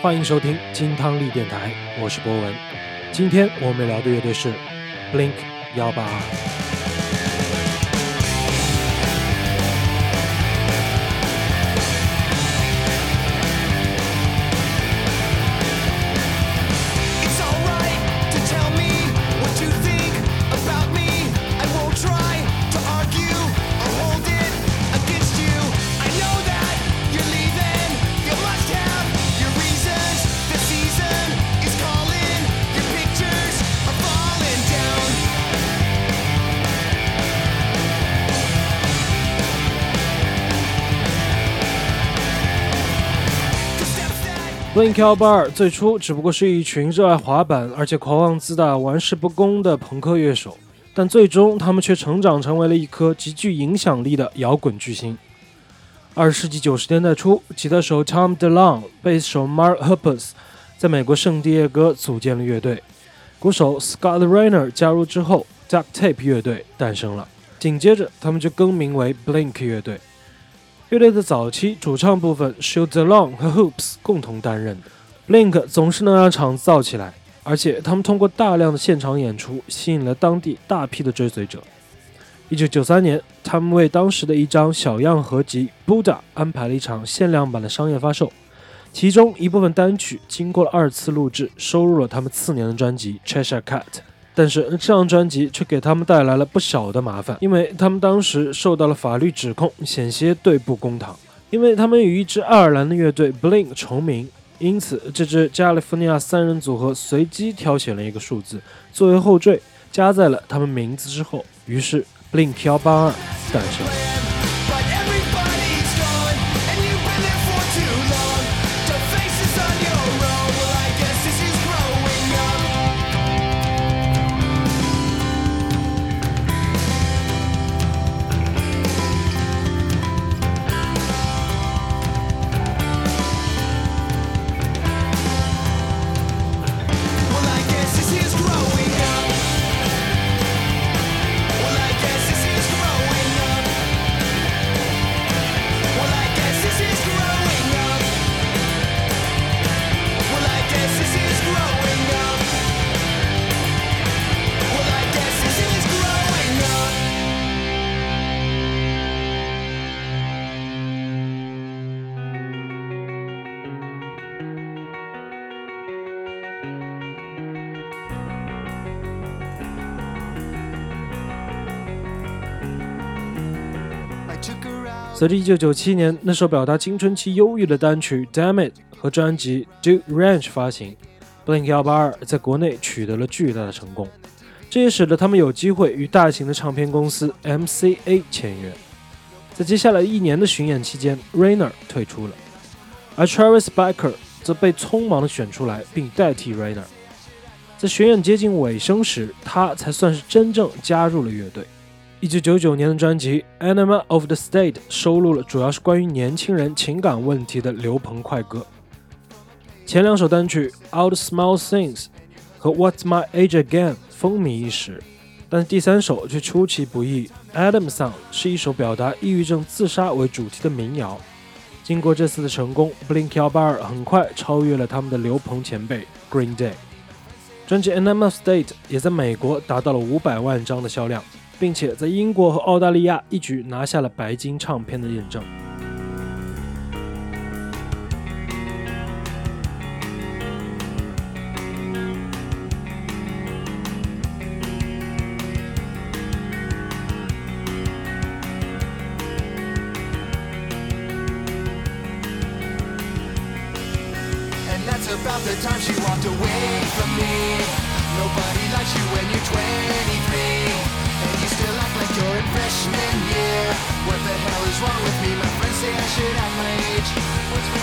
欢迎收听金汤力电台，我是博文。今天我们聊的乐队是 Blink 幺八二。Blink 幺八二最初只不过是一群热爱滑板而且狂妄自大、玩世不恭的朋克乐手，但最终他们却成长成为了一颗极具影响力的摇滚巨星。二十世纪九十年代初，吉他手 Tom DeLonge、贝斯手 Mark Hoppus 在美国圣地亚哥组建了乐队，鼓手 Scott Rainer 加入之后，Duct Tape 乐队诞生了。紧接着，他们就更名为 Blink 乐队。乐队的早期主唱部分是由 The Long 和 Hoops 共同担任的。Blink 总是能让场子造起来，而且他们通过大量的现场演出吸引了当地大批的追随者。1993年，他们为当时的一张小样合集《Buddha》安排了一场限量版的商业发售，其中一部分单曲经过了二次录制，收入了他们次年的专辑《Cheshire Cat》。但是这张专辑却给他们带来了不小的麻烦，因为他们当时受到了法律指控，险些对簿公堂。因为他们与一支爱尔兰的乐队 Blink 重名，因此这支加利福尼亚三人组合随机挑选了一个数字作为后缀，加在了他们名字之后，于是 Blink 182诞生了。随着1997年那首表达青春期忧郁的单曲《Damn It》和专辑《Duke Ranch》发行，Blink-182 在国内取得了巨大的成功，这也使得他们有机会与大型的唱片公司 MCA 签约。在接下来一年的巡演期间，Rainer 退出了，而 Travis Barker 则被匆忙地选出来并代替 Rainer。在巡演接近尾声时，他才算是真正加入了乐队。一九九九年的专辑《Animal of the State》收录了主要是关于年轻人情感问题的流鹏快歌。前两首单曲《Out Small Things》和《What's My Age Again》风靡一时，但第三首却出其不意，《Adam Song》是一首表达抑郁症自杀为主题的民谣。经过这次的成功，Blink-182 很快超越了他们的流鹏前辈 Green Day。专辑《Animal of the State》也在美国达到了五百万张的销量。并且在英国和澳大利亚一举拿下了白金唱片的认证。freshman year. What the hell is wrong with me? My friends say I should act my age. What's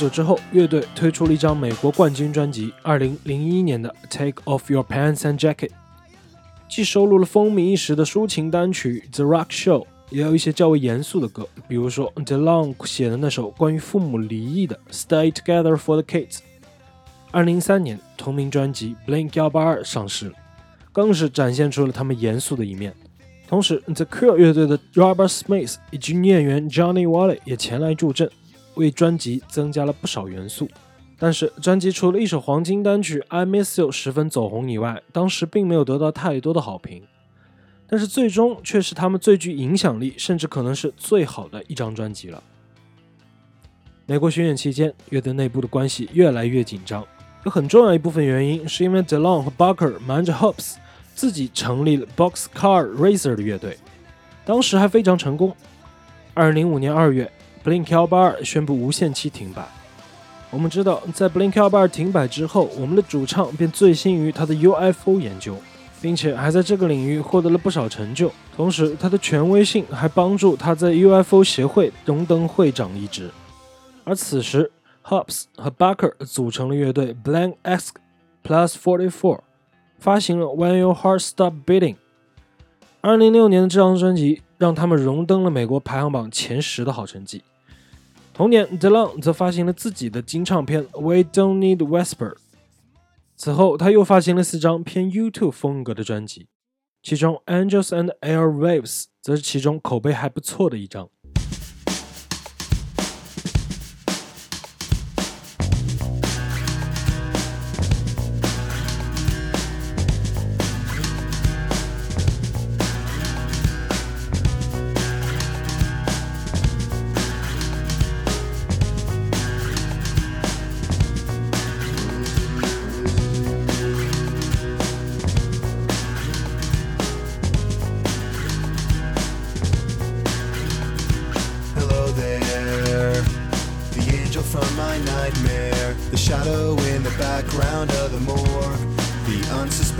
不久之后，乐队推出了一张美国冠军专辑，2001年的《Take Off Your Pants and Jacket》，既收录了风靡一时的抒情单曲《The Rock Show》，也有一些较为严肃的歌，比如说 DeLong 写的那首关于父母离异的《Stay Together for the Kids》。2003年，同名专辑《Blink-182》上市，更是展现出了他们严肃的一面。同时，The Cure 乐队的 Robert Smith 以及女演员 Johnny Wally 也前来助阵。为专辑增加了不少元素，但是专辑除了一首黄金单曲《I Miss You》十分走红以外，当时并没有得到太多的好评。但是最终却是他们最具影响力，甚至可能是最好的一张专辑了。美国巡演期间，乐队内部的关系越来越紧张，有很重要一部分原因是因为 DeLong 和 Barker 瞒着 Hopes 自己成立了 Boxcar Racer 的乐队，当时还非常成功。二零零五年二月。Blink-182 宣布无限期停摆。我们知道，在 Blink-182 停摆之后，我们的主唱便醉心于他的 UFO 研究，并且还在这个领域获得了不少成就。同时，他的权威性还帮助他在 UFO 协会荣登会长一职。而此时，Hops 和 Barker 组成了乐队 Blank X Plus Forty Four，发行了 When Your Heart Stop Beating。二零零六年的这张专辑让他们荣登了美国排行榜前十的好成绩。同年，Delon 则发行了自己的金唱片《We Don't Need Whisper》。此后，他又发行了四张偏 YouTube 风格的专辑，其中《Angels and Airwaves》则是其中口碑还不错的一张。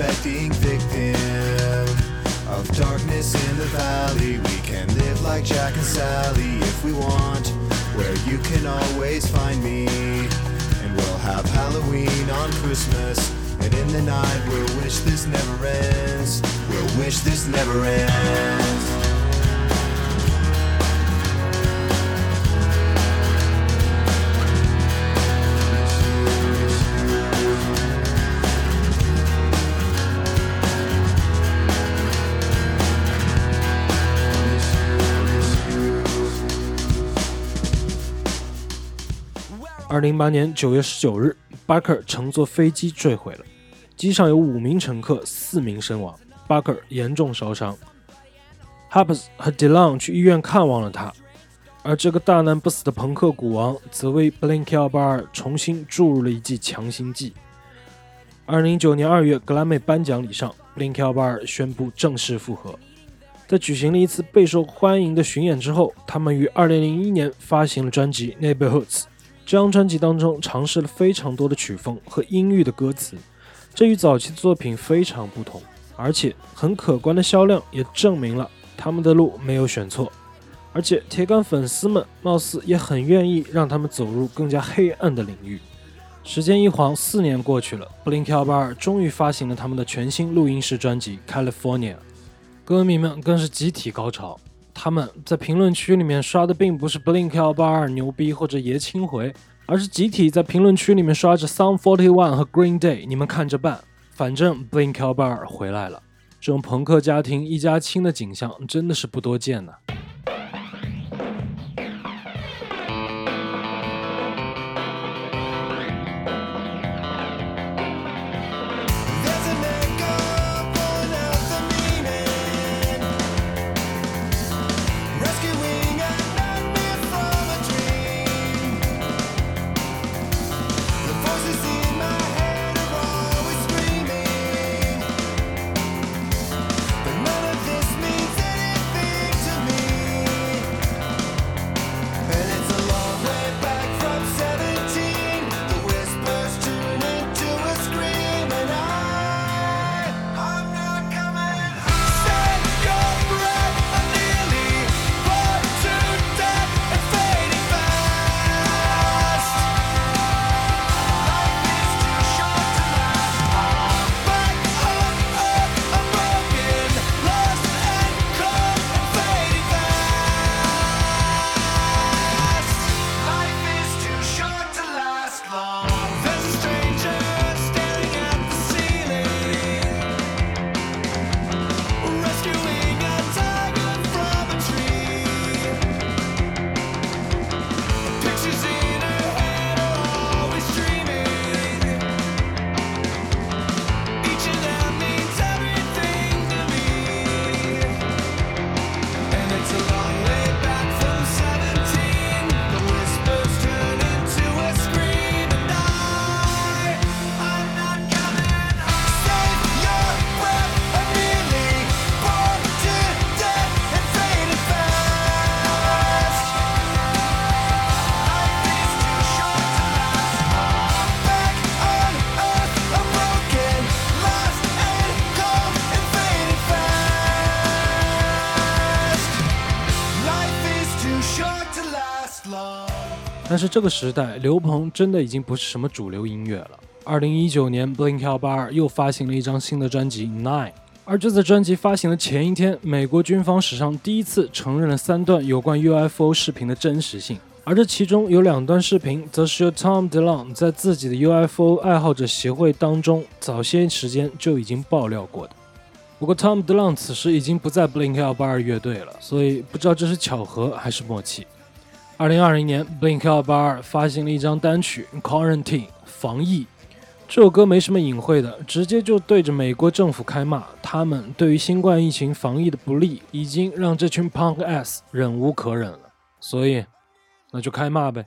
unsuspecting victim of darkness in the valley. We can live like Jack and Sally if we want, where you can always find me. And we'll have Halloween on Christmas. And in the night, we'll wish this never ends. We'll wish this never ends. 二零零八年九月十九日，巴克乘坐飞机坠毁了，机上有五名乘客，四名身亡，巴克严重烧伤。哈布斯和 DeLong 去医院看望了他，而这个大难不死的朋克古王则为 Blink-182 重新注入了一剂强心剂。二零一九年二月，格莱美颁奖礼上，Blink-182 宣布正式复合。在举行了一次备受欢迎的巡演之后，他们于二零零一年发行了专辑《Neighborhoods》。这张专辑当中尝试了非常多的曲风和阴郁的歌词，这与早期的作品非常不同，而且很可观的销量也证明了他们的路没有选错。而且铁杆粉丝们貌似也很愿意让他们走入更加黑暗的领域。时间一晃，四年过去了，Blink-182 终于发行了他们的全新录音室专辑《California》，歌迷们更是集体高潮。他们在评论区里面刷的并不是 Blink-182 牛逼或者爷青回，而是集体在评论区里面刷着 Sum 41和 Green Day，你们看着办，反正 Blink-182 回来了。这种朋克家庭一家亲的景象真的是不多见呢。是这个时代，刘鹏真的已经不是什么主流音乐了。二零一九年，Blink-182 又发行了一张新的专辑《Nine》，而就在专辑发行的前一天，美国军方史上第一次承认了三段有关 UFO 视频的真实性。而这其中有两段视频，则是由 Tom DeLong 在自己的 UFO 爱好者协会当中早些时间就已经爆料过的。不过 Tom DeLong 此时已经不在 Blink-182 乐队了，所以不知道这是巧合还是默契。二零二零年，Blink-182 发行了一张单曲《Quarantine》防疫。这首歌没什么隐晦的，直接就对着美国政府开骂。他们对于新冠疫情防疫的不利，已经让这群 Punk ass 忍无可忍了。所以。那就开骂呗。